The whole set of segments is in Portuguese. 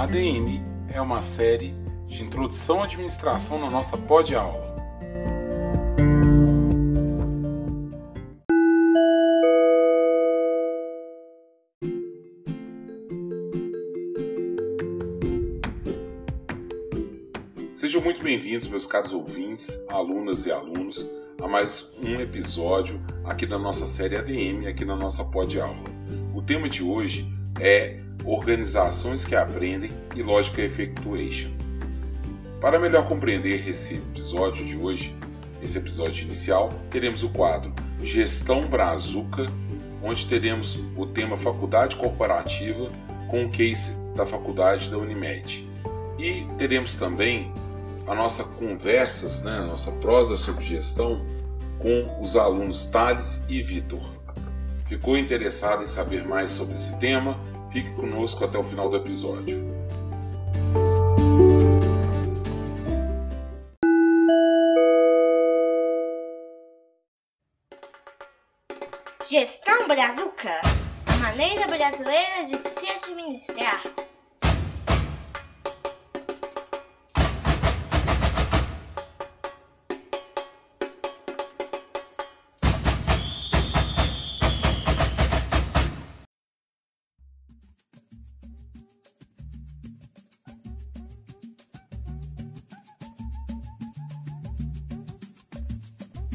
ADM é uma série de introdução à administração na nossa pod-aula. Sejam muito bem-vindos, meus caros ouvintes, alunas e alunos, a mais um episódio aqui da nossa série ADM, aqui na nossa pod-aula. O tema de hoje é Organizações que Aprendem e Lógica Effectuation. Para melhor compreender esse episódio de hoje, esse episódio inicial, teremos o quadro Gestão Brazuca, onde teremos o tema Faculdade Corporativa com o case da Faculdade da Unimed. E teremos também a nossa conversas, né, a nossa prosa sobre gestão com os alunos Thales e Vitor. Ficou interessado em saber mais sobre esse tema? Fique conosco até o final do episódio. Gestão Brazuca a maneira brasileira de se administrar.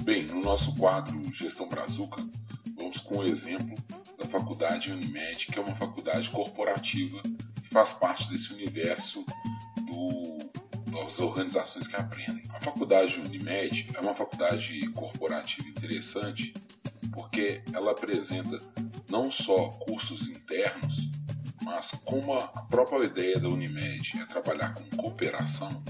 Bem, no nosso quadro Gestão Brazuca, vamos com o exemplo da faculdade Unimed, que é uma faculdade corporativa que faz parte desse universo do, das organizações que aprendem. A faculdade Unimed é uma faculdade corporativa interessante porque ela apresenta não só cursos internos, mas como a própria ideia da Unimed é trabalhar com cooperação,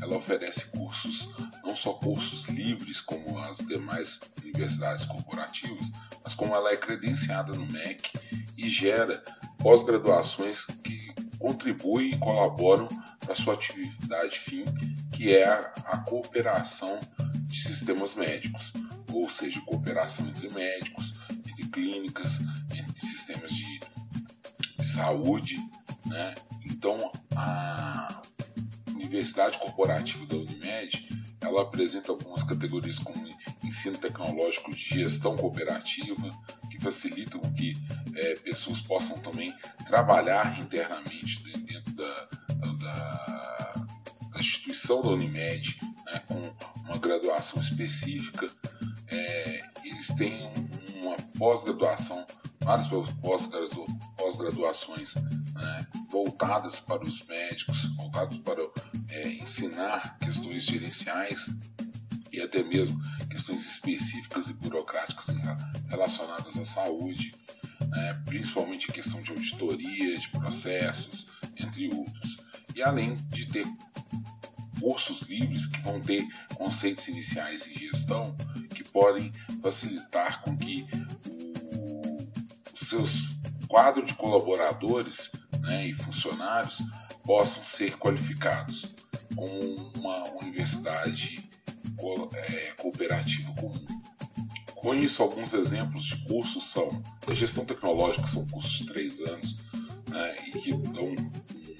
ela oferece cursos, não só cursos livres como as demais universidades corporativas, mas como ela é credenciada no MEC e gera pós-graduações que contribuem e colaboram para sua atividade fim, que é a, a cooperação de sistemas médicos, ou seja, cooperação entre médicos, entre clínicas, entre sistemas de, de saúde, né? Então, a Universidade Corporativa da Unimed, ela apresenta algumas categorias como ensino tecnológico de gestão cooperativa, que facilitam que é, pessoas possam também trabalhar internamente dentro da, da, da instituição da Unimed, né, com uma graduação específica. É, eles têm uma pós-graduação, várias pós-graduações né, voltadas para os médicos, voltadas para é, ensinar questões gerenciais e até mesmo questões específicas e burocráticas relacionadas à saúde, né, principalmente questão de auditoria, de processos, entre outros. E além de ter cursos livres que vão ter conceitos iniciais em gestão que podem facilitar com que os seus quadro de colaboradores né, e funcionários possam ser qualificados como uma universidade é, cooperativa comum. Com isso, alguns exemplos de cursos são a gestão tecnológica, são cursos de três anos né, e que dão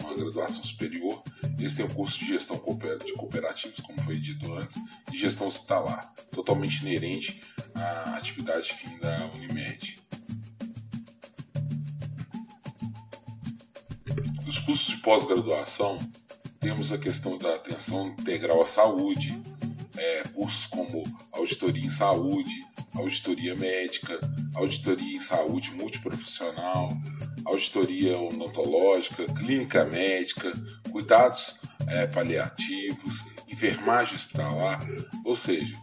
uma graduação superior. Eles têm o curso de gestão de cooperativas, como foi dito antes, e gestão hospitalar, totalmente inerente à atividade fim da Unimed. Nos cursos de pós-graduação, temos a questão da atenção integral à saúde, é, cursos como auditoria em saúde, auditoria médica, auditoria em saúde multiprofissional, auditoria odontológica, clínica médica, cuidados é, paliativos, enfermagem hospitalar, ou seja,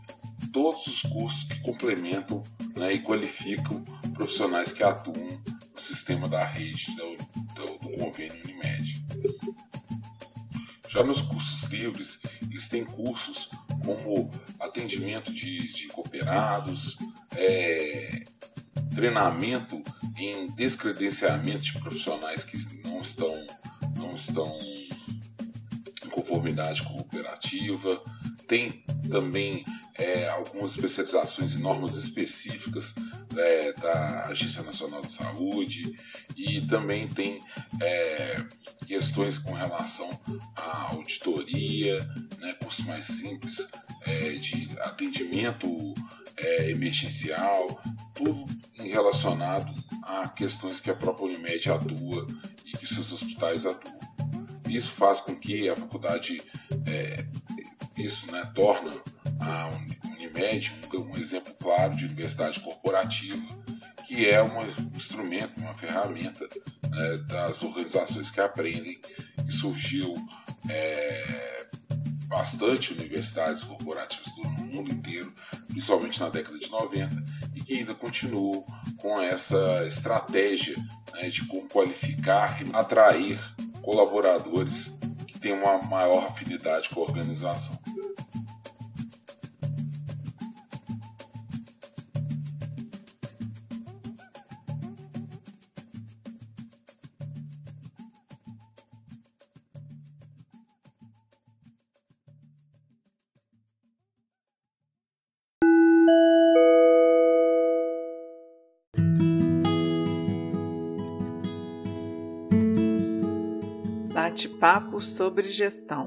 todos os cursos que complementam né, e qualificam profissionais que atuam sistema da rede do, do, do convênio Unimed. Já nos cursos livres, eles têm cursos como atendimento de, de cooperados, é, treinamento em descredenciamento de profissionais que não estão, não estão em conformidade com a cooperativa, tem também é, algumas especializações em normas específicas é, da Agência Nacional de Saúde e também tem é, questões com relação à auditoria, né, curso mais simples é, de atendimento é, emergencial, tudo relacionado a questões que a própria Unimed atua e que seus hospitais atuam. Isso faz com que a faculdade, é, isso né, torna a Unimed um, um exemplo claro de universidade corporativa, que é um instrumento, uma ferramenta né, das organizações que aprendem, que surgiu é, bastante universidades corporativas do mundo inteiro, principalmente na década de 90, e que ainda continuam com essa estratégia né, de qualificar e atrair colaboradores que têm uma maior afinidade com a organização. Bate-papo sobre gestão.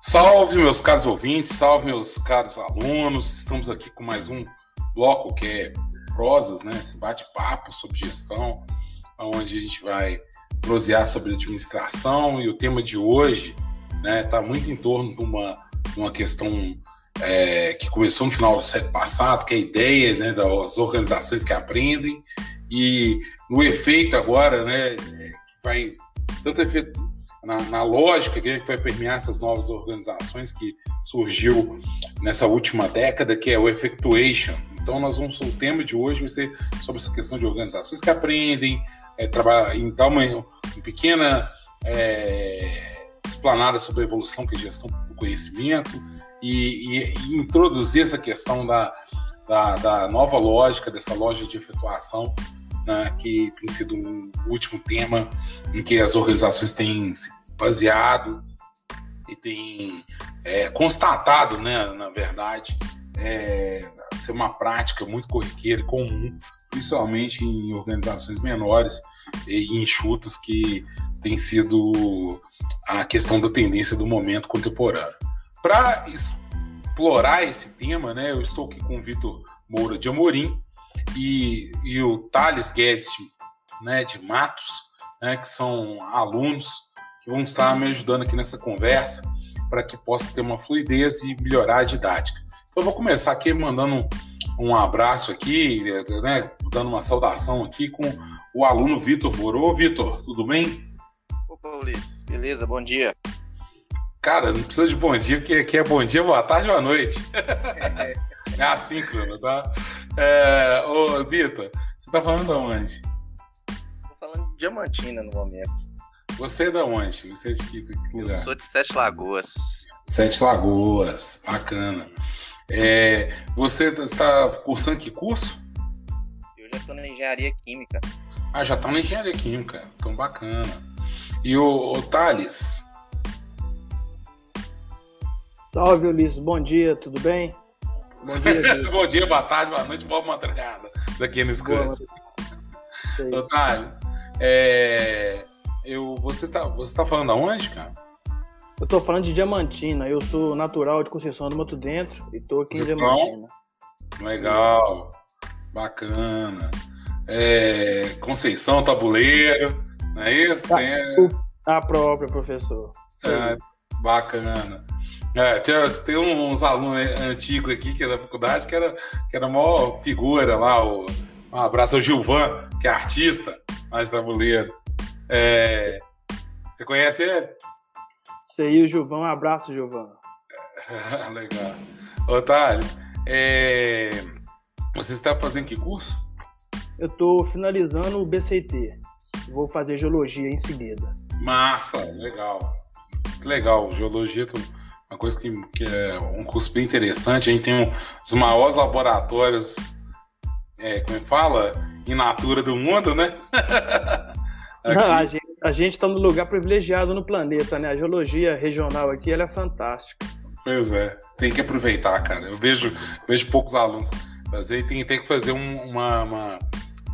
Salve, meus caros ouvintes, salve, meus caros alunos. Estamos aqui com mais um bloco que é prosas, né? Esse bate-papo sobre gestão, onde a gente vai prosear sobre administração e o tema de hoje está né, tá muito em torno de uma, uma questão é, que começou no final do século passado, que é a ideia né, das organizações que aprendem e no efeito agora, né, que vai tanto efeito na, na lógica que vai permear essas novas organizações que surgiu nessa última década, que é o effectuation. Então, nós vamos o tema de hoje vai ser sobre essa questão de organizações que aprendem, é, trabalhar, em dar uma, pequena é, explanada sobre a evolução que é gestão do conhecimento e, e, e introduzir essa questão da, da, da, nova lógica, dessa lógica de efetuação, né, que tem sido um último tema em que as organizações têm se baseado e têm é, constatado, né, na verdade, é, ser uma prática muito corriqueira comum principalmente em organizações menores e enxutas, que tem sido a questão da tendência do momento contemporâneo. Para explorar esse tema, né, eu estou aqui com o Vitor Moura de Amorim e, e o Thales Guedes né, de Matos, né, que são alunos que vão estar me ajudando aqui nessa conversa para que possa ter uma fluidez e melhorar a didática. Então, eu vou começar aqui mandando um abraço aqui, né, dando uma saudação aqui com o aluno Vitor Moro. Vitor, tudo bem? Opa, Ulisses, beleza, bom dia. Cara, não precisa de bom dia, porque aqui é bom dia, boa tarde, boa noite. é assim, cara, tá? É, ô, Vitor, você tá falando de onde? Tô falando de Diamantina no momento. Você é da onde? Você é de que, de que lugar? Eu sou de Sete Lagoas. Sete Lagoas, bacana. É, você está cursando que curso? Eu já estou na engenharia química. Ah, já está na engenharia química. Então bacana. E o, o Thales? Salve, Ulisses. Bom dia, tudo bem? Bom dia, Bom dia, boa tarde, boa noite, boa madrugada. Daqui no escuro. Ô, Thales, é, eu, você está você tá falando aonde, cara? Eu tô falando de Diamantina. Eu sou natural de Conceição do Mato Dentro e tô aqui em Diamantina. Legal. Bacana. É, Conceição, tabuleiro, não é isso? A, é... a própria, professor. É, bacana. É, tem, tem uns alunos antigos aqui que é da faculdade que era, que era a maior figura lá. O, um abraço ao Gilvan, que é artista, mais tabuleiro. É, você conhece ele? Isso aí, o Gilvão. Um abraço, Gilvão. Legal. Ô, Thales, é... você está fazendo que curso? Eu estou finalizando o BCT. Vou fazer geologia em seguida. Massa, legal. Legal. Geologia uma coisa que, que é um curso bem interessante. A gente tem um, os maiores laboratórios, é, como é que fala? In natura do mundo, né? Não, a gente a está no lugar privilegiado no planeta, né? A geologia regional aqui ela é fantástica. Pois é, tem que aproveitar, cara. Eu vejo, vejo poucos alunos fazer tem, tem que fazer um, uma, uma,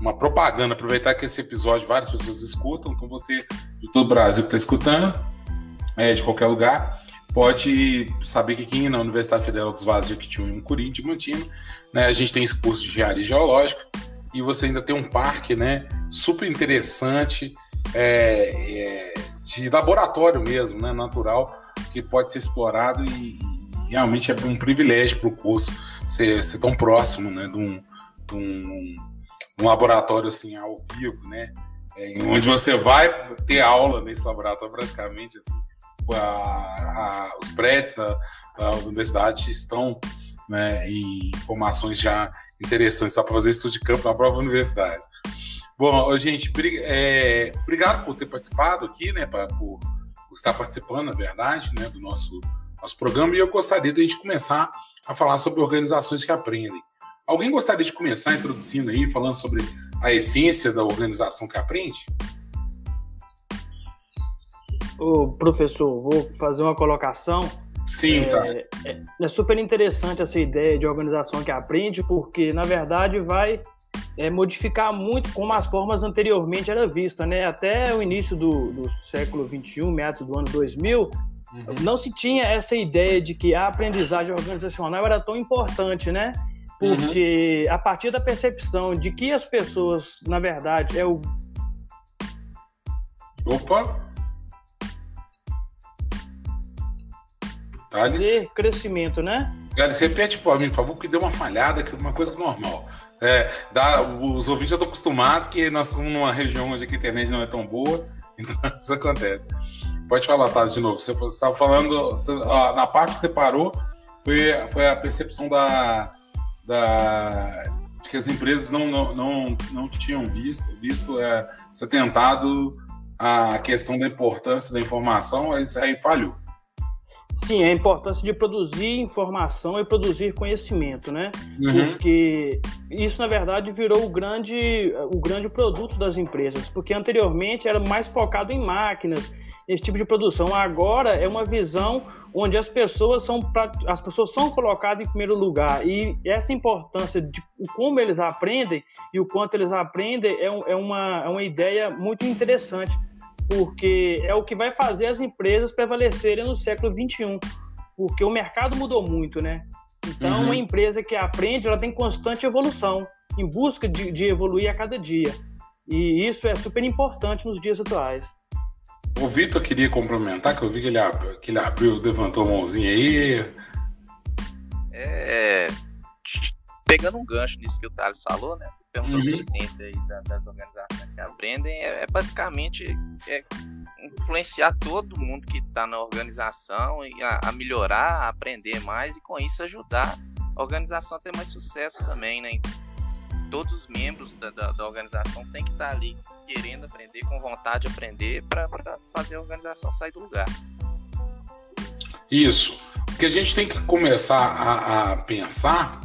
uma, propaganda, aproveitar que esse episódio várias pessoas escutam, então você de todo o Brasil que está escutando, é, de qualquer lugar, pode saber que aqui na Universidade Federal dos Vazios, que tinha um Curim de Mantino, né, a gente tem esse curso de engenharia geológica e você ainda tem um parque né, super interessante é, é, de laboratório mesmo, né, natural, que pode ser explorado e, e realmente é um privilégio para o curso ser, ser, tão próximo né, de, um, de um, um laboratório assim ao vivo, né? É, onde você vai ter aula nesse laboratório praticamente assim, a, a, os prédios da, da universidade estão né, em informações já interessantes para fazer estudo de campo na própria universidade. Bom, gente, é, obrigado por ter participado aqui, né, pra, por, por, estar participando, na verdade, né, do nosso, nosso programa. E eu gostaria de a gente começar a falar sobre organizações que aprendem. Alguém gostaria de começar introduzindo aí, falando sobre a essência da organização que aprende? Ô, professor, vou fazer uma colocação. Sim, é, tá. É, é super interessante essa ideia de organização que aprende, porque, na verdade, vai é, modificar muito como as formas anteriormente era vista, né? Até o início do, do século XXI, meados do ano 2000, uhum. não se tinha essa ideia de que a aprendizagem organizacional era tão importante, né? Porque uhum. a partir da percepção de que as pessoas, na verdade, é o. Opa! Thales? crescimento, né? Thales, repete por mim, por favor, que deu uma falhada, que é uma coisa normal. É, dá, os ouvintes já estão acostumados que nós estamos numa região onde a internet não é tão boa, então isso acontece. Pode falar, Thales, de novo. Você estava falando, você, na parte que você parou, foi, foi a percepção da, da, de que as empresas não, não, não, não tinham visto, visto é, ser tentado a questão da importância da informação, aí falhou. Sim, a importância de produzir informação e produzir conhecimento, né? Uhum. Porque isso, na verdade, virou o grande, o grande produto das empresas. Porque anteriormente era mais focado em máquinas, esse tipo de produção. Agora é uma visão onde as pessoas são, as pessoas são colocadas em primeiro lugar. E essa importância de como eles aprendem e o quanto eles aprendem é, é, uma, é uma ideia muito interessante porque é o que vai fazer as empresas prevalecerem no século XXI, porque o mercado mudou muito, né? Então, uhum. uma empresa que aprende, ela tem constante evolução, em busca de, de evoluir a cada dia. E isso é super importante nos dias atuais. O Vitor queria complementar, que eu vi que ele, abriu, que ele abriu, levantou a mãozinha aí. É. Pegando um gancho nisso que o Thales falou, né? perguntou uhum. a essência aí das organizações que aprendem, é, é basicamente é influenciar todo mundo que está na organização e a, a, melhorar, a aprender mais e com isso ajudar a organização a ter mais sucesso também, né? Todos os membros da, da, da organização têm que estar tá ali querendo aprender, com vontade de aprender para fazer a organização sair do lugar. Isso. O que a gente tem que começar a, a pensar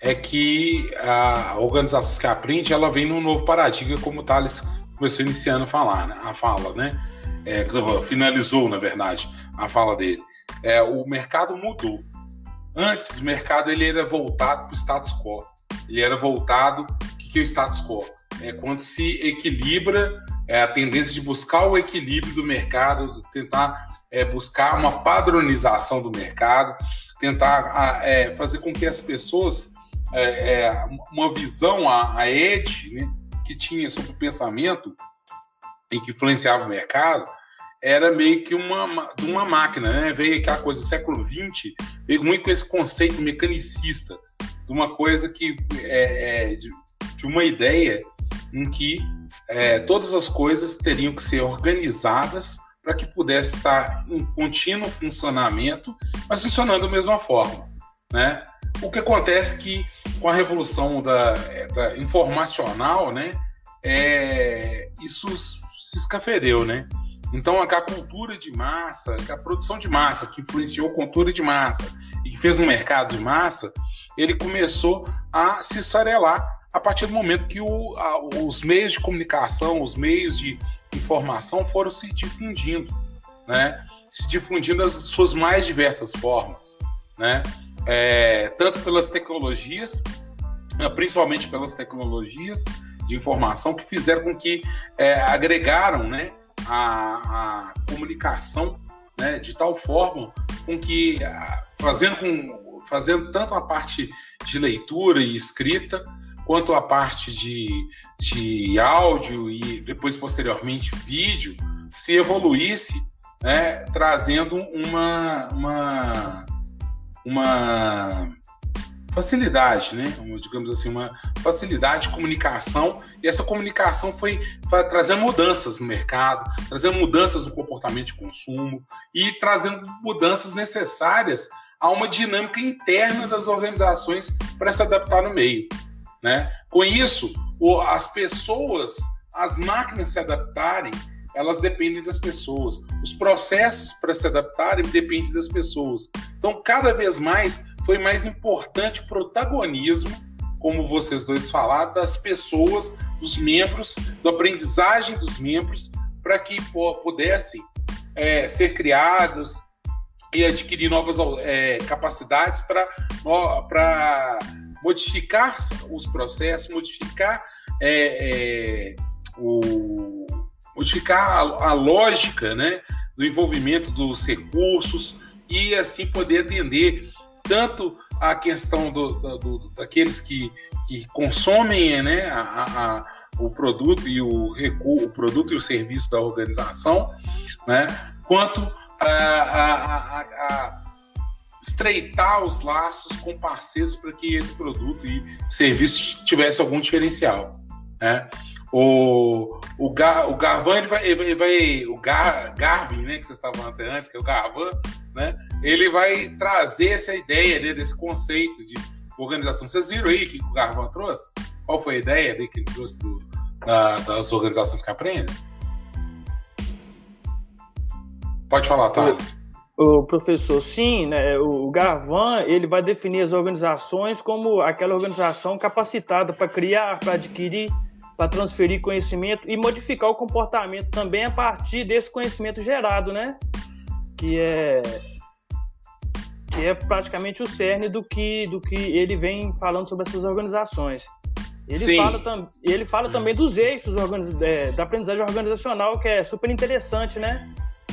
é que a organização que aprende ela vem num novo paradigma, como o Thales começou iniciando a falar, né? a fala, né? É, finalizou, na verdade, a fala dele. É, o mercado mudou. Antes, o mercado ele era voltado para o status quo. Ele era voltado. O que é o status quo? É quando se equilibra é, a tendência de buscar o equilíbrio do mercado, tentar é, buscar uma padronização do mercado, tentar é, fazer com que as pessoas é, é, uma visão, a, a Ed, né, que tinha sobre o pensamento em que influenciava o mercado, era meio que uma, uma máquina, né? Veio aquela coisa do século XX, veio muito com esse conceito mecanicista, de uma coisa que é, é de, de, uma ideia em que é, todas as coisas teriam que ser organizadas para que pudesse estar em contínuo funcionamento, mas funcionando da mesma forma, né? O que acontece que com a revolução da, da informacional, né, é, isso se escafedeu, né? Então, a cultura de massa, a produção de massa, que influenciou a cultura de massa e que fez um mercado de massa, ele começou a se esfarelar a partir do momento que o, a, os meios de comunicação, os meios de informação foram se difundindo, né? Se difundindo das suas mais diversas formas, né? É, tanto pelas tecnologias, né, principalmente pelas tecnologias de informação que fizeram com que é, agregaram, né? a, a comunicação né, de tal forma com que, fazendo, com, fazendo tanto a parte de leitura e escrita, quanto a parte de, de áudio e depois, posteriormente, vídeo, se evoluísse, né, trazendo uma, uma, uma facilidade, né? digamos assim, uma facilidade de comunicação, e essa comunicação foi, foi trazendo mudanças no mercado, trazendo mudanças no comportamento de consumo e trazendo mudanças necessárias a uma dinâmica interna das organizações para se adaptar no meio. Né? Com isso, as pessoas, as máquinas se adaptarem, elas dependem das pessoas. Os processos para se adaptarem dependem das pessoas. Então, cada vez mais foi mais importante o protagonismo, como vocês dois falaram, das pessoas, dos membros, da aprendizagem dos membros, para que pudessem é, ser criados e adquirir novas é, capacidades para modificar os processos, modificar, é, é, o, modificar a, a lógica né, do envolvimento dos recursos e assim poder atender tanto a questão do, do, daqueles que, que consomem né, a, a, o produto e o recurso, o produto e o serviço da organização, né, quanto a estreitar os laços com parceiros para que esse produto e serviço tivesse algum diferencial. Né? O, o, Gar, o Garvan, ele vai, ele vai o Gar, Garvin, né, que vocês estavam falando antes, que é o Garvan, né, ele vai trazer essa ideia né, desse conceito de organização. Vocês viram aí que o Garvan trouxe? Qual foi a ideia dele que ele trouxe do, da, das organizações que aprendem? Pode falar, Thales. O professor, sim, né, o Garvan ele vai definir as organizações como aquela organização capacitada para criar, para adquirir, para transferir conhecimento e modificar o comportamento também a partir desse conhecimento gerado, né? Que é que é praticamente o cerne do que do que ele vem falando sobre essas organizações. Ele Sim. fala, tam, ele fala também dos eixos é, da aprendizagem organizacional, que é super interessante, né?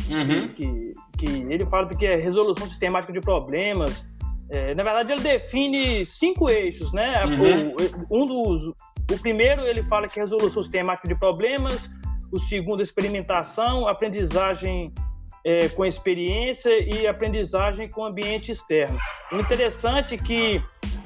Uhum. Que, que ele fala que é resolução sistemática de problemas. É, na verdade, ele define cinco eixos, né? Uhum. O, um dos, o primeiro ele fala que resolução sistemática de problemas, o segundo experimentação, aprendizagem é, com experiência e aprendizagem com ambiente externo. O interessante é que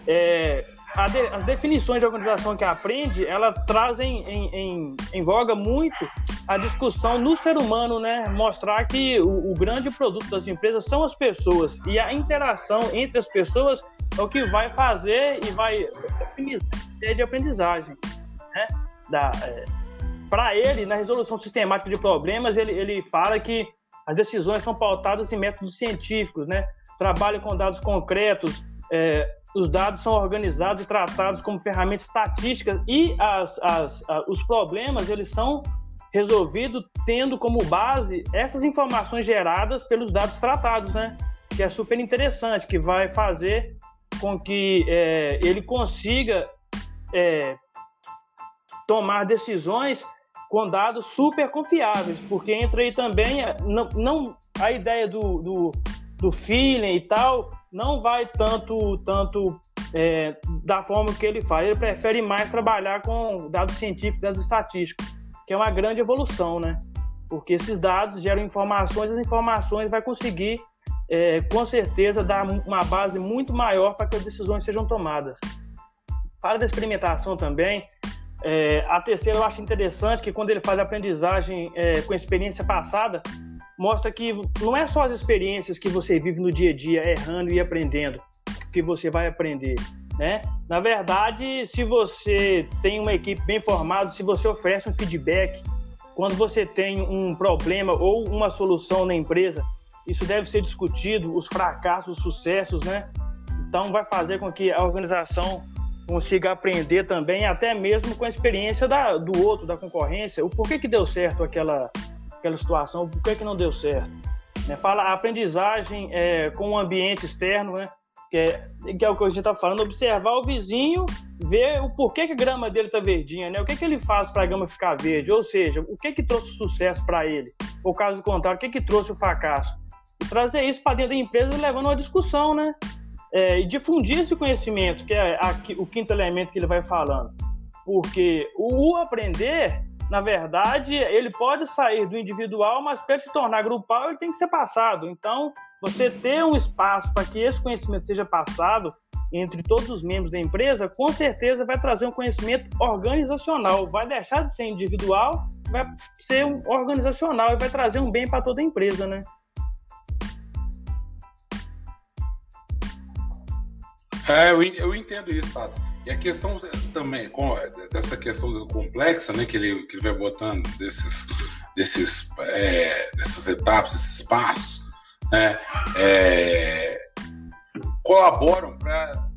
é, de, as definições de organização que aprende, ela trazem em, em, em, voga muito a discussão no ser humano, né? Mostrar que o, o, grande produto das empresas são as pessoas e a interação entre as pessoas é o que vai fazer e vai otimizar a de aprendizagem, né? É, Para ele, na resolução sistemática de problemas, ele, ele fala que as decisões são pautadas em métodos científicos, né? Trabalha com dados concretos, é, os dados são organizados e tratados como ferramentas estatísticas e as, as, os problemas eles são resolvidos tendo como base essas informações geradas pelos dados tratados, né? Que é super interessante, que vai fazer com que é, ele consiga é, tomar decisões com dados super confiáveis, porque entra aí também não, não a ideia do, do, do feeling e tal não vai tanto tanto é, da forma que ele faz. Ele prefere mais trabalhar com dados científicos, dados estatísticos, que é uma grande evolução, né? Porque esses dados geram informações, as informações vai conseguir é, com certeza dar uma base muito maior para que as decisões sejam tomadas. Para da experimentação também, é, a terceira eu acho interessante que quando ele faz a aprendizagem é, com experiência passada, mostra que não é só as experiências que você vive no dia a dia, errando e aprendendo, que você vai aprender. Né? Na verdade, se você tem uma equipe bem formada, se você oferece um feedback quando você tem um problema ou uma solução na empresa, isso deve ser discutido, os fracassos, os sucessos, né? Então vai fazer com que a organização consiga aprender também, até mesmo com a experiência da, do outro, da concorrência, o porquê que deu certo aquela, aquela situação, o porquê que não deu certo. Né? Fala a aprendizagem é, com o ambiente externo, né? que, é, que é o que a gente está falando, observar o vizinho, ver o porquê que a grama dele está verdinha, né? o que, que ele faz para a grama ficar verde, ou seja, o que, que trouxe sucesso para ele, ou caso contrário, o que, que trouxe o fracasso. E trazer isso para dentro da empresa levando uma discussão, né? é, e difundir esse conhecimento, que é a, o quinto elemento que ele vai falando. Porque o aprender, na verdade, ele pode sair do individual, mas para se tornar grupal, ele tem que ser passado. Então, você ter um espaço para que esse conhecimento seja passado entre todos os membros da empresa, com certeza vai trazer um conhecimento organizacional. Vai deixar de ser individual, vai ser um organizacional e vai trazer um bem para toda a empresa, né? É, eu, entendo isso, Tati. E a questão também, dessa questão complexa, né, que ele, que ele vai botando desses, desses, é, dessas etapas, desses passos, né, é, colaboram para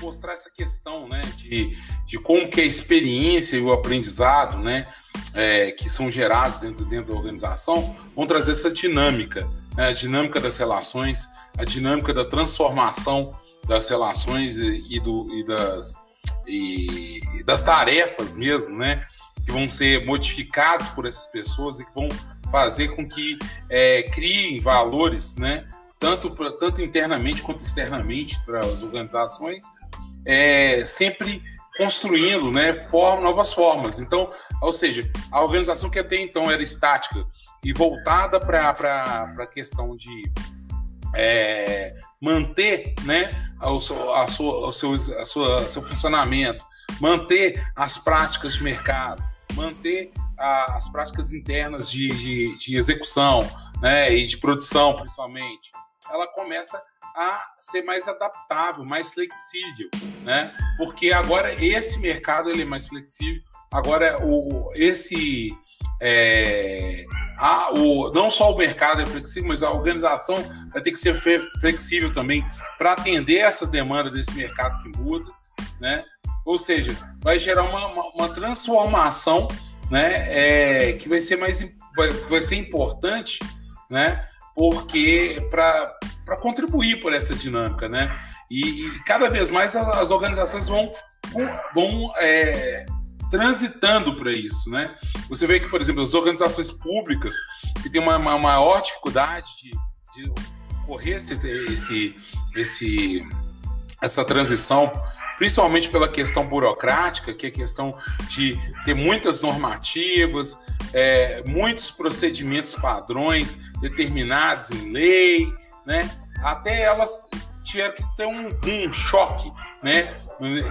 mostrar essa questão, né, de, de como que a experiência e o aprendizado, né, é, que são gerados dentro, dentro da organização, vão trazer essa dinâmica, né, a dinâmica das relações, a dinâmica da transformação das relações e, do, e, das, e das tarefas mesmo, né? Que vão ser modificadas por essas pessoas e que vão fazer com que é, criem valores, né? Tanto, tanto internamente quanto externamente para as organizações, é, sempre construindo né, form, novas formas. Então, ou seja, a organização que até então era estática e voltada para a questão de é, manter né, o, a sua, o seu, a sua, seu funcionamento, manter as práticas de mercado, manter a, as práticas internas de, de, de execução né, e de produção, principalmente, ela começa a ser mais adaptável, mais flexível, né? Porque agora esse mercado ele é mais flexível. Agora o esse é, a, o, não só o mercado é flexível, mas a organização vai ter que ser flexível também para atender essa demanda desse mercado que muda, né? Ou seja, vai gerar uma, uma, uma transformação, né? É, que vai ser mais vai, vai ser importante, né? Porque para contribuir por essa dinâmica, né? E, e, cada vez mais as, as organizações vão, vão é, transitando para isso, né? Você vê que, por exemplo, as organizações públicas que têm uma, uma maior dificuldade de, de ocorrer esse, esse, esse, essa transição, principalmente pela questão burocrática, que é a questão de ter muitas normativas, é, muitos procedimentos padrões determinados em lei, né? Até elas tiveram que ter um, um choque, né?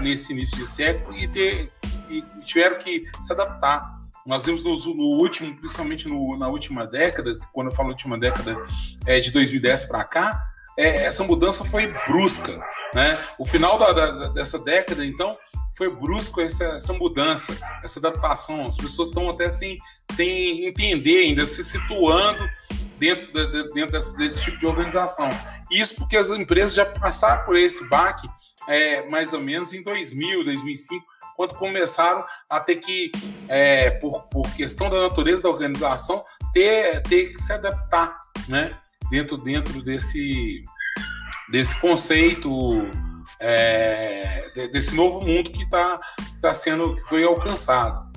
Nesse início de século e ter e tiveram que se adaptar. Nós vimos no, no último, principalmente no, na última década, quando eu falo última década é, de 2010 para cá, é, essa mudança foi brusca. Né? O final da, da, dessa década, então, foi brusco essa, essa, mudança, essa adaptação. As pessoas estão até sem, sem entender ainda, se situando dentro, de, dentro desse, desse, tipo de organização. Isso porque as empresas já passaram por esse baque é, mais ou menos em 2000, 2005, quando começaram a ter que, é, por, por questão da natureza da organização, ter, ter que se adaptar, né? Dentro, dentro desse, desse conceito, é, desse novo mundo que está tá sendo, que foi alcançado.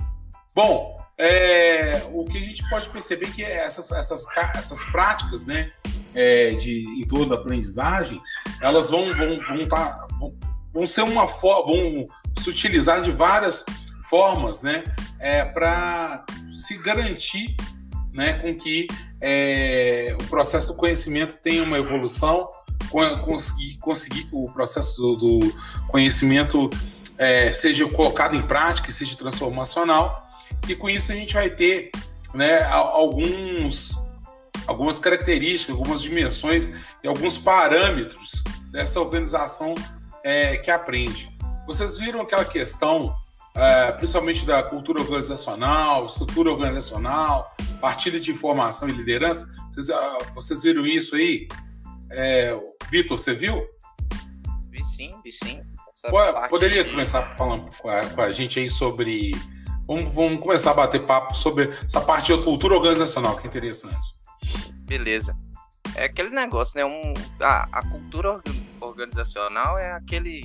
Bom, é, o que a gente pode perceber é que essas, essas, essas práticas, né, é, de, em toda a aprendizagem, elas vão, vão, vão, tá, vão, vão ser uma forma, vão se utilizar de várias formas, né, é, para se garantir, né, com que é, o processo do conhecimento tenha uma evolução, conseguir, conseguir que o processo do, do conhecimento é, seja colocado em prática, seja transformacional, e com isso a gente vai ter, né, alguns algumas características, algumas dimensões e alguns parâmetros dessa organização é, que aprende. Vocês viram aquela questão é, principalmente da cultura organizacional, estrutura organizacional, partilha de informação e liderança. Vocês, ah, vocês viram isso aí? É, Vitor, você viu? Vi sim, vi sim. Poderia de... começar falando com a, com a, gente aí sobre. Vamos, vamos começar a bater papo sobre essa parte da cultura organizacional, que é interessante. Beleza. É aquele negócio, né? Um, a, a cultura organizacional é aquele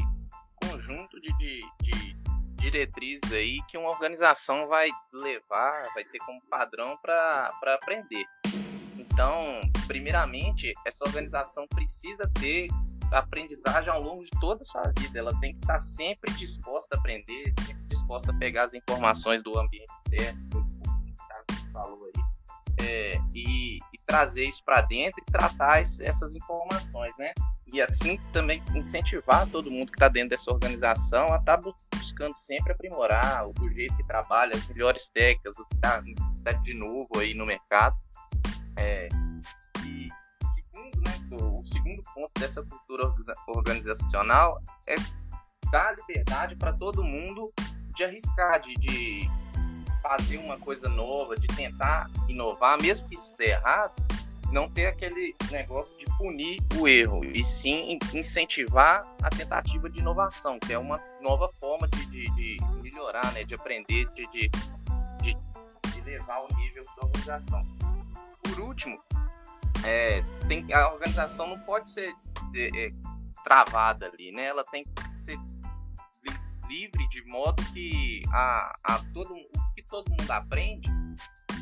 conjunto de, de, de diretrizes aí que uma organização vai levar, vai ter como padrão para aprender. Então, primeiramente, essa organização precisa ter aprendizagem ao longo de toda a sua vida. Ela tem que estar sempre disposta a aprender, sempre disposta a pegar as informações do ambiente externo, que o falou aí, é, e, trazer isso para dentro e tratar essas informações, né? E assim também incentivar todo mundo que está dentro dessa organização a estar tá buscando sempre aprimorar o, jeito que trabalha, as melhores técnicas, o que está tá de novo aí no mercado. É, e segundo, né, o segundo ponto dessa cultura organizacional é dar liberdade para todo mundo de arriscar, de, de fazer uma coisa nova, de tentar inovar, mesmo que isso dê errado, não ter aquele negócio de punir o erro, e sim incentivar a tentativa de inovação, que é uma nova forma de, de, de melhorar, né, de aprender, de, de, de, de levar o nível da organização. Por último, é, tem, a organização não pode ser é, é, travada ali, né? Ela tem que ser livre de modo que a, a todo, o todo mundo aprende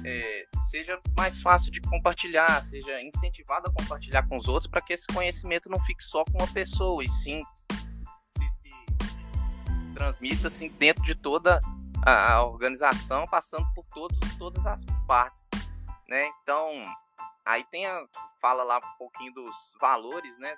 é, seja mais fácil de compartilhar, seja incentivado a compartilhar com os outros para que esse conhecimento não fique só com uma pessoa, e sim se, se transmita assim, dentro de toda a, a organização, passando por todos, todas as partes. Né? Então, aí tem a, fala lá um pouquinho dos valores né,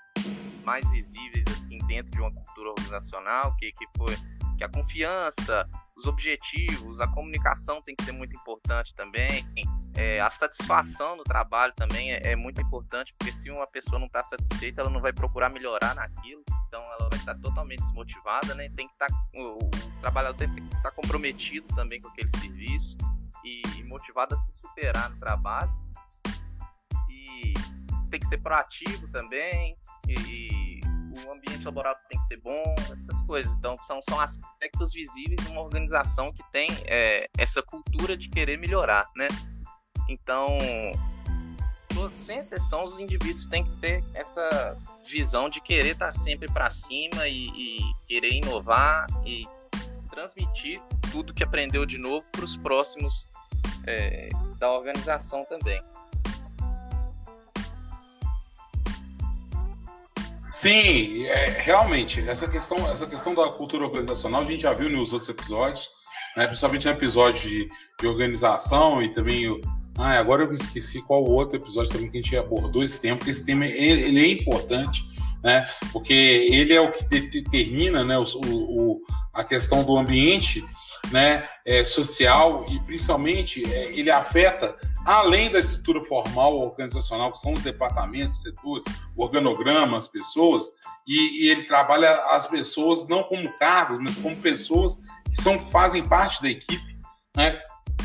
mais visíveis assim dentro de uma cultura organizacional, que, que foi que a confiança, os objetivos, a comunicação tem que ser muito importante também. É, a satisfação no trabalho também é, é, muito importante, porque se uma pessoa não está satisfeita, ela não vai procurar melhorar naquilo, então ela vai estar totalmente desmotivada, né? Tem que estar, tá, o, o, trabalhador tem que estar tá comprometido também com aquele serviço e, e motivado a se superar no trabalho. E tem que ser proativo também. e, e o ambiente laboral tem que ser bom, essas coisas. Então, são, são aspectos visíveis de uma organização que tem é, essa cultura de querer melhorar, né? Então, sem exceção, os indivíduos têm que ter essa visão de querer estar sempre para cima e, e, querer inovar e transmitir tudo que aprendeu de novo para os próximos é, da organização também. Sim, é, realmente, essa questão, essa questão da cultura organizacional a gente já viu nos outros episódios, né, principalmente no episódio de, de organização e também. Ah, agora eu me esqueci qual outro episódio também que a gente abordou esse tema, porque esse tema ele, ele é importante, né, porque ele é o que determina né, o, o, a questão do ambiente né, é, social e principalmente é, ele afeta além da estrutura formal organizacional, que são os departamentos, setores, organogramas, pessoas, e, e, ele trabalha as pessoas não como cargos, mas como pessoas que são, fazem parte da equipe. Né?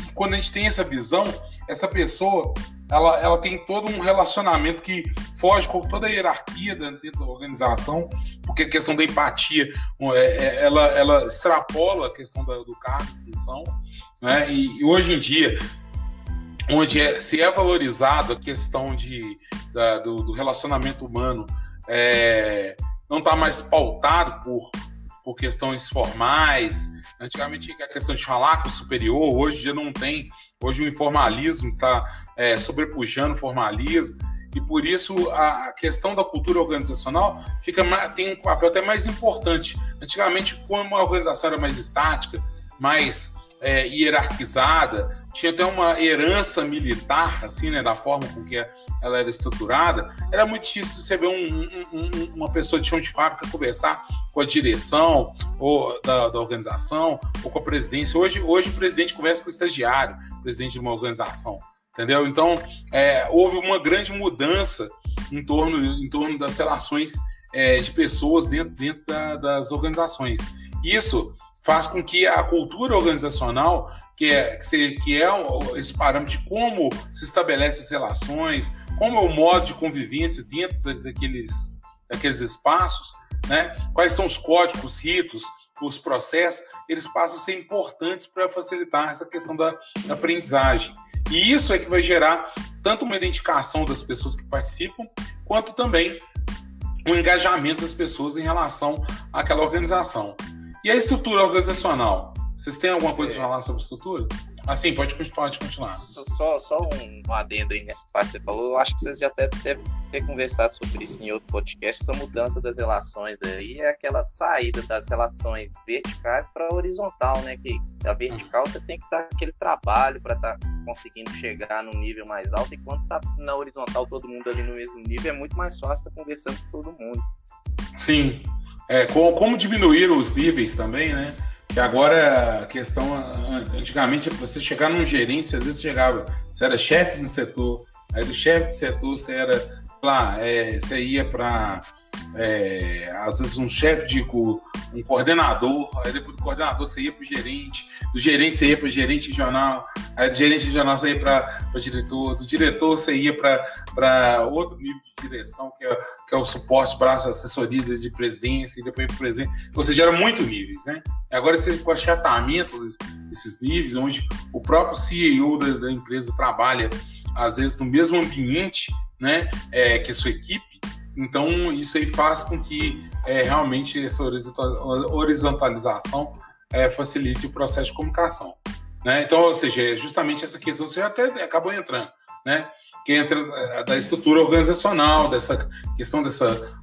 E quando a gente tem essa visão, essa pessoa ela, ela tem todo um relacionamento que foge com toda a hierarquia dentro da organização, porque a questão da empatia é, é, ela, ela extrapola a questão do cargo, função, né? E, e hoje em dia onde é, se é valorizado a questão de, da, do, do, relacionamento humano, é, não está mais pautado por, por questões formais. Antigamente tinha a questão de falar com o superior, hoje já não tem. Hoje o informalismo está é, sobrepujando o formalismo. E por isso a questão da cultura organizacional fica tem um papel até mais importante. Antigamente, como a organização era mais estática, mais é, hierarquizada, tinha até uma herança militar, assim, né, da forma com que ela era estruturada, era muito difícil você ver um, um, uma pessoa de chão de fábrica conversar com a direção ou da, da, organização ou com a presidência. Hoje, hoje o presidente conversa com o estagiário, presidente de uma organização, entendeu? Então, é, houve uma grande mudança em torno, em torno das relações é, de pessoas dentro, dentro da, das organizações. Isso faz com que a cultura organizacional, que é, que é esse parâmetro de como se estabelece as relações, como é o modo de convivência dentro daqueles, daqueles espaços, né? quais são os códigos, ritos, os processos, eles passam a ser importantes para facilitar essa questão da, da aprendizagem. E isso é que vai gerar tanto uma identificação das pessoas que participam, quanto também o engajamento das pessoas em relação àquela organização. E a estrutura organizacional? Vocês têm alguma coisa para falar sobre estrutura? Assim, pode, pode continuar. Só, só um adendo aí nessa parte que você falou. Eu acho que vocês já até devem ter conversado sobre isso em outro podcast. Essa mudança das relações aí é aquela saída das relações verticais para horizontal, né? Que a vertical você tem que dar aquele trabalho para estar tá conseguindo chegar no nível mais alto, enquanto tá na horizontal todo mundo ali no mesmo nível, é muito mais fácil estar tá conversando com todo mundo. Sim. É, como, como diminuir os níveis também, né? Que agora a questão, antigamente, você chegar num gerente, às vezes chegava, você era chefe do setor, aí do chefe do setor você era, lá, é, você ia para é, às vezes um chefe de um coordenador, aí depois do coordenador você ia para o gerente, do gerente você ia para o gerente regional, aí do gerente regional você ia para o diretor, do diretor você ia para outro nível de direção, que é, que é o suporte, braço, assessoria de presidência, e depois para o presidente. Ou seja, era muito níveis, né? Agora, esse, com o achatamento desses níveis, onde o próprio CEO da, da empresa trabalha, às vezes, no mesmo ambiente né, é, que a sua equipe, então, isso aí faz com que é, realmente essa horizontalização é, facilite o processo de comunicação. Né? Então, ou seja, é justamente essa questão você até acabou entrando, né? que entra é, da estrutura organizacional, dessa questão dessa,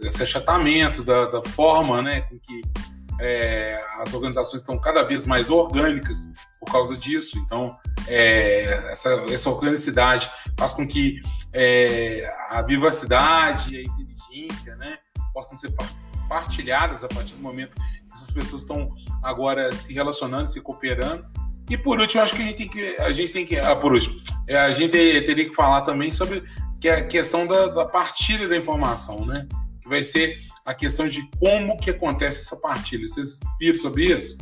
desse achatamento, da, da forma né, com que é, as organizações estão cada vez mais orgânicas por causa disso. Então, é, essa, essa organicidade faz com que é, a vivacidade e a inteligência né, possam ser partilhadas a partir do momento que essas pessoas estão agora se relacionando, se cooperando. E por último, acho que a gente tem que. A gente tem que ah, por último, é, a gente teria que falar também sobre que é a questão da, da partilha da informação, né? Que vai ser a questão de como que acontece essa partilha. Vocês viram sobre isso?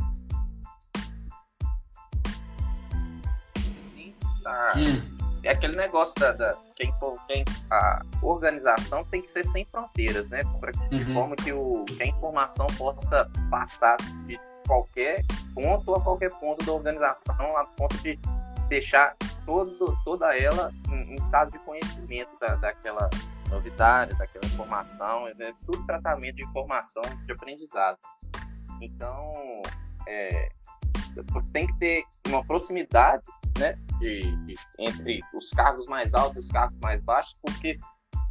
Sim, tá. Hum. É aquele negócio da, da quem, quem, a organização tem que ser sem fronteiras, né? Pra, de uhum. forma que, o, que a informação possa passar de qualquer ponto a qualquer ponto da organização, a ponto de deixar todo, toda ela em, em estado de conhecimento da, daquela novidade, daquela informação, é tudo tratamento de informação de aprendizado. Então, é, tem que ter uma proximidade né, de, de, entre os cargos mais altos e os cargos mais baixos, porque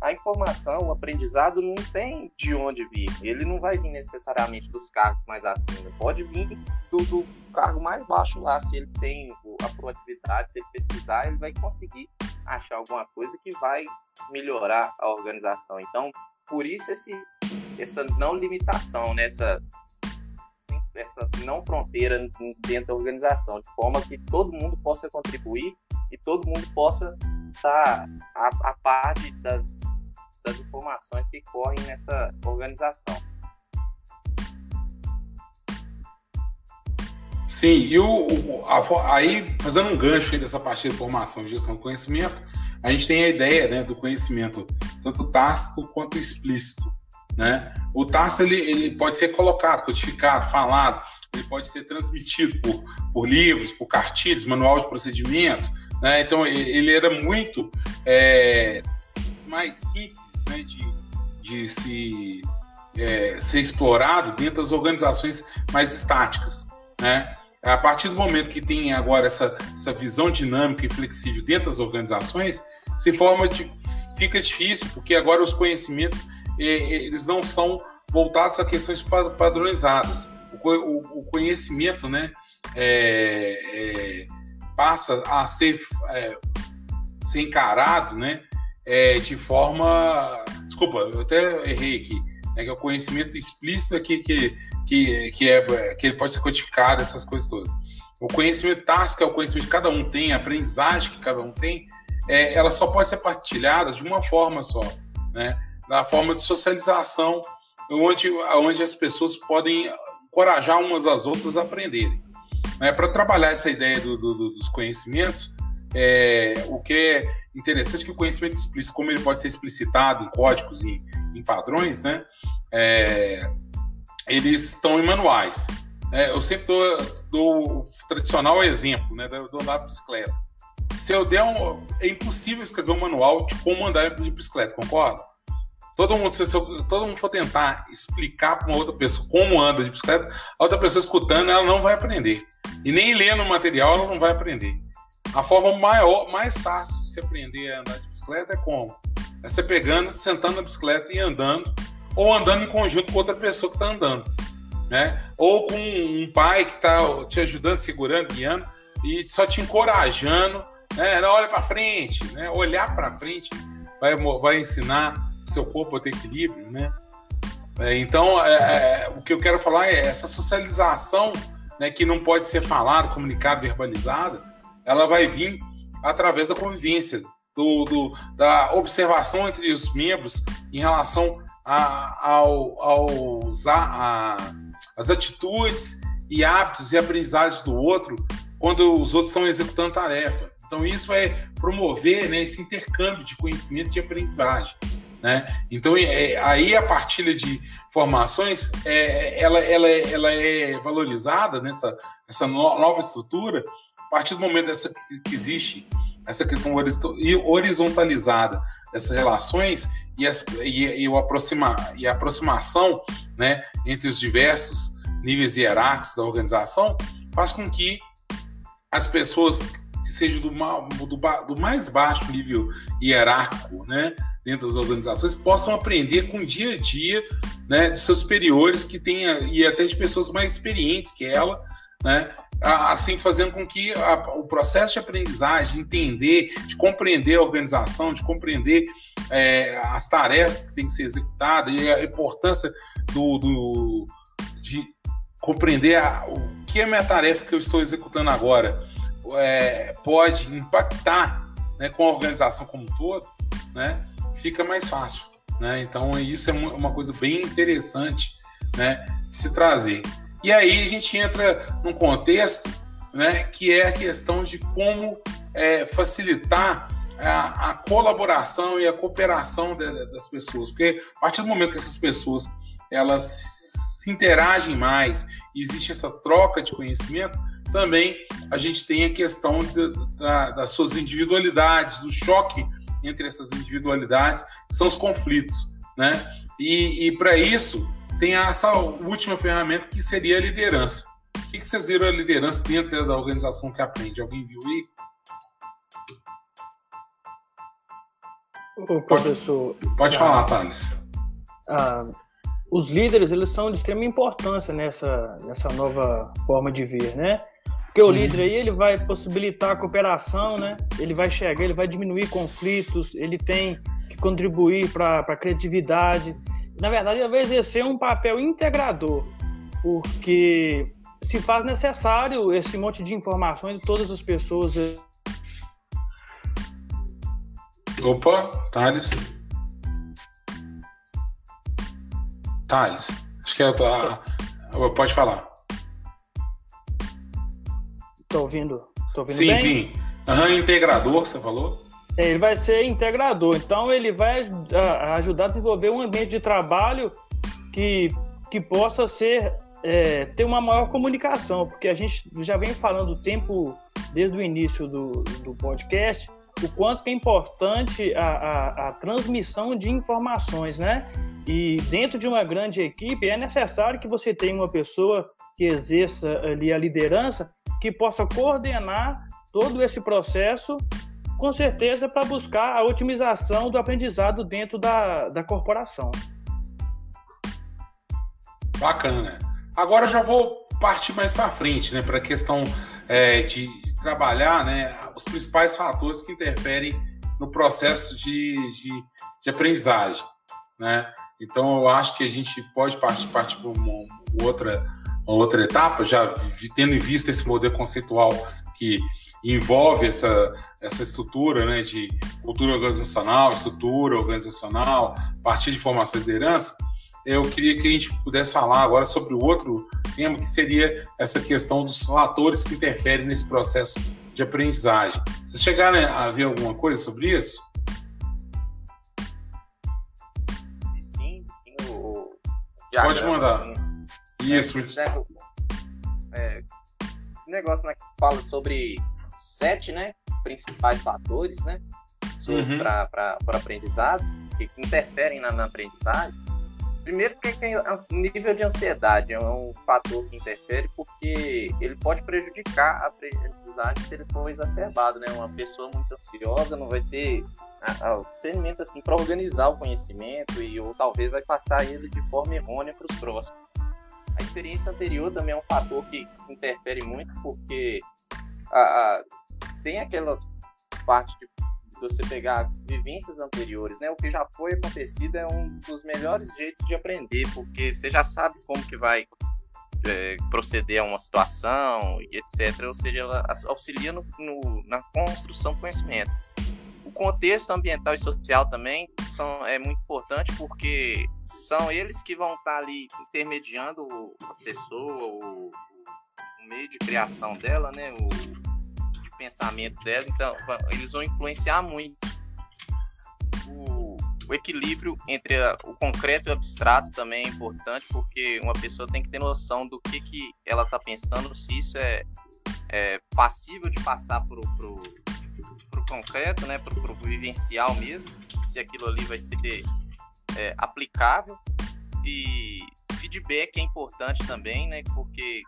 a informação, o aprendizado não tem de onde vir. Ele não vai vir necessariamente dos cargos mais acima. Pode vir do, do cargo mais baixo lá. Se ele tem a proatividade, se ele pesquisar, ele vai conseguir achar alguma coisa que vai melhorar a organização. Então, por isso esse, essa não limitação, né? essa, essa não fronteira dentro da organização, de forma que todo mundo possa contribuir e todo mundo possa estar a, a das, das informações que correm nessa organização. Sim, e o, a, aí, fazendo um gancho dessa parte de formação e gestão do conhecimento, a gente tem a ideia né, do conhecimento tanto tácito quanto explícito. Né? O tácito ele, ele pode ser colocado, codificado, falado, ele pode ser transmitido por, por livros, por cartilhas, manual de procedimento. Né? Então, ele era muito é, mais simples né, de, de se é, ser explorado dentro das organizações mais estáticas. Né? A partir do momento que tem agora essa, essa visão dinâmica e flexível dentro das organizações, se forma de, fica difícil, porque agora os conhecimentos eles não são voltados a questões padronizadas. O, conhecimento né, é, é, passa a ser, é, ser encarado né, é, de forma. Desculpa, eu até errei aqui. Né, que é o conhecimento explícito aqui que que, que, é, que ele pode ser codificado, essas coisas todas. O conhecimento tácito, que é o conhecimento que cada um tem, a aprendizagem que cada um tem, é, ela só pode ser partilhada de uma forma só, né? Da forma de socialização, onde, onde as pessoas podem encorajar umas às outras a aprenderem. Né? Para trabalhar essa ideia do, do, dos conhecimentos, é, o que é interessante é que o conhecimento explícito, como ele pode ser explicitado em códigos e em padrões, né? É, eles estão em manuais. É, eu sempre dou, dou, o tradicional exemplo né, do andar de bicicleta. Se eu der um, é impossível escrever um manual de como andar de bicicleta, concorda? Todo mundo, se eu, todo mundo for tentar explicar para uma outra pessoa como anda de bicicleta, a outra pessoa escutando, ela não vai aprender. E nem lendo o material, ela não vai aprender. A forma maior, mais fácil de se aprender a andar de bicicleta é como? É você pegando, sentando na bicicleta e andando, ou andando em conjunto com outra pessoa que está andando né? Ou com um pai que está te ajudando, segurando, guiando e só te encorajando, né? Olha para frente, né? Olhar para frente vai, vai ensinar seu corpo a ter equilíbrio, né? É, então, é, é, o que eu quero falar é essa socialização, né, que não pode ser falada, comunicada, verbalizada, ela vai vir através da convivência, do, do da observação entre os membros em relação a, ao, aos, a, a as atitudes e hábitos e aprendizagens do outro quando os outros estão executando tarefa. Então, isso é promover né, esse intercâmbio de conhecimento e aprendizagem. Né? Então, é, aí a partilha de formações, é, ela, ela, ela é valorizada nessa essa nova estrutura a partir do momento dessa, que existe essa questão horizontalizada dessas relações e, as, e, e, o aproxima, e a aproximação né, entre os diversos níveis hierárquicos da organização faz com que as pessoas que sejam do, do, do mais baixo nível hierárquico né, dentro das organizações possam aprender com o dia a dia né, de seus superiores que tenha, e até de pessoas mais experientes que ela, né, assim fazendo com que a, o processo de aprendizagem, de entender, de compreender a organização, de compreender é, as tarefas que têm que ser executadas e a importância do, do de compreender a, o que é a minha tarefa que eu estou executando agora é, pode impactar né, com a organização como um todo, né, fica mais fácil. Né? Então, isso é uma coisa bem interessante né, de se trazer. E aí a gente entra num contexto né, que é a questão de como é, facilitar a, a, colaboração e a cooperação de, das pessoas. Porque a partir do momento que essas pessoas elas se interagem mais, existe essa troca de conhecimento, também a gente tem a questão de, da, das suas individualidades, do choque entre essas individualidades, que são os conflitos. Né? E, e para isso, tem essa última ferramenta que seria a liderança. O que, que vocês viram a liderança dentro da organização que aprende? Alguém viu aí? O professor. Pode, pode falar, Thales. Ah, os líderes eles são de extrema importância nessa, nessa nova forma de ver, né? Porque o uhum. líder aí ele vai possibilitar a cooperação, né? Ele vai chegar, ele vai diminuir conflitos, ele tem que contribuir para a criatividade na verdade, ele vai exercer um papel integrador, porque se faz necessário esse monte de informações de todas as pessoas. Opa, Thales. Thales, acho que é a Pode falar. Tô ouvindo. Tô ouvindo sim, bem? sim. Aham, integrador, você falou? É, ele vai ser integrador, então ele vai ajudar a desenvolver um ambiente de trabalho que, que possa ser é, ter uma maior comunicação, porque a gente já vem falando o tempo desde o início do, do podcast o quanto é importante a, a, a transmissão de informações, né? E dentro de uma grande equipe é necessário que você tenha uma pessoa que exerça ali a liderança que possa coordenar todo esse processo com certeza para buscar a otimização do aprendizado dentro da, da corporação. Bacana. Agora já vou partir mais para frente, né, para a questão é, de trabalhar, né, os principais fatores que interferem no processo de, de, de aprendizagem, né? Então eu acho que a gente pode partir, partir para uma, outra, uma outra etapa, já tendo em vista esse modelo conceitual que envolve essa, essa estrutura né, de cultura organizacional, estrutura organizacional, partir de formação de liderança, eu queria que a gente pudesse falar agora sobre o outro tema, que seria essa questão dos fatores que interferem nesse processo de aprendizagem. Vocês chegaram a ver alguma coisa sobre isso? Sim, sim. O... Pode mandar. Isso. É, o negócio né, que fala sobre sete né, principais fatores né, uhum. para aprendizado que interferem na, na aprendizagem. Primeiro, porque tem nível de ansiedade é um fator que interfere porque ele pode prejudicar a aprendizagem se ele for exacerbado, né? Uma pessoa muito ansiosa não vai ter o discernimento assim para organizar o conhecimento e ou talvez vai passar ele de forma errônea para os próximos. A experiência anterior também é um fator que interfere muito porque a, tem aquela parte de você pegar vivências anteriores, né? O que já foi acontecido é um dos melhores jeitos de aprender, porque você já sabe como que vai é, proceder a uma situação e etc. Ou seja, ela auxilia no, no, na construção do conhecimento. O contexto ambiental e social também são, é muito importante porque são eles que vão estar ali intermediando a pessoa, o, o meio de criação dela, né? O, pensamento dela, então eles vão influenciar muito o, o equilíbrio entre a, o concreto e o abstrato também é importante, porque uma pessoa tem que ter noção do que, que ela está pensando, se isso é, é passível de passar para o concreto, né, para o vivencial mesmo, se aquilo ali vai ser é, aplicável. E feedback é importante também, né, porque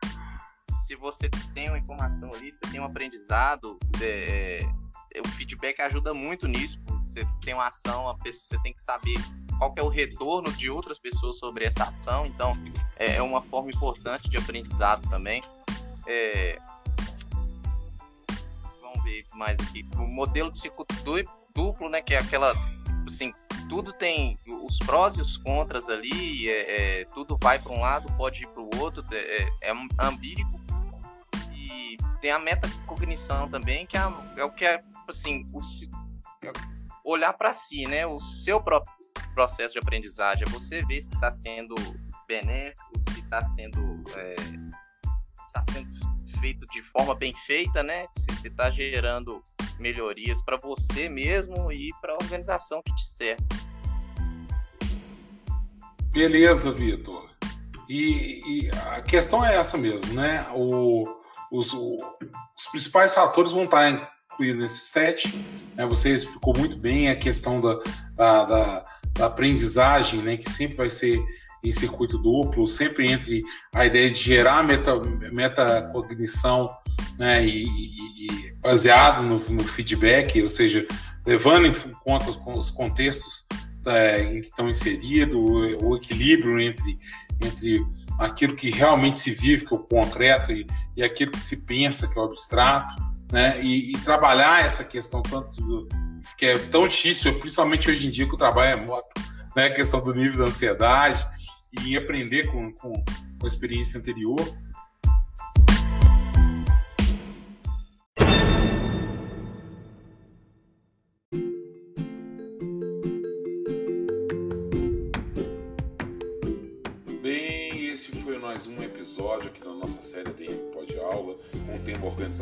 se você tem uma informação ali, você tem um aprendizado, é, é, o feedback ajuda muito nisso. Você tem uma ação, a pessoa, você tem que saber qual é o retorno de outras pessoas sobre essa ação. Então, é, é uma forma importante de aprendizado também. É... Vamos ver mais aqui. O modelo de ciclo duplo, né, que é aquela, assim, tudo tem os prós e os contras ali, é, é, tudo vai para um lado, pode ir para o outro, é, é, é ambíguo, tem a metacognição também, que é, é o que é, assim, o, olhar para si, né? O seu próprio processo de aprendizagem, é você ver se está sendo benéfico, se está sendo, é, tá sendo feito de forma bem feita, né? Se está gerando melhorias para você mesmo e para a organização que te serve. Beleza, Vitor. E, e, a questão é essa mesmo, né? O, os, os principais fatores vão estar incluídos nesse set. Né? Você explicou muito bem a questão da, da, da, da aprendizagem, né? que sempre vai ser em circuito duplo, sempre entre a ideia de gerar meta, metacognição né, e, e, e baseado no, no, feedback, ou seja, levando em conta os contextos é, em que estão inseridos, o, o, equilíbrio entre, entre aquilo que realmente se vive, que é o concreto, e, e aquilo que se pensa, que é o abstrato, né? E, e trabalhar essa questão tanto do, que é tão difícil, principalmente hoje em dia que o trabalho é moto, né? A questão do nível da ansiedade e aprender com, com, com a experiência anterior.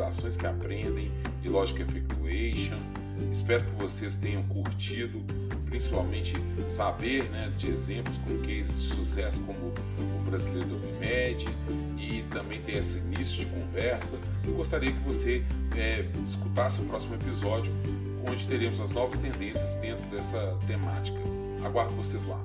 Organizações que Aprendem e Logic Effectuation. Espero que vocês tenham curtido, principalmente saber né, de exemplos com cases de sucesso como o brasileiro do Unimed e também ter esse início de conversa. Eu gostaria que você é, escutasse o próximo episódio, onde teremos as novas tendências dentro dessa temática. Aguardo vocês lá.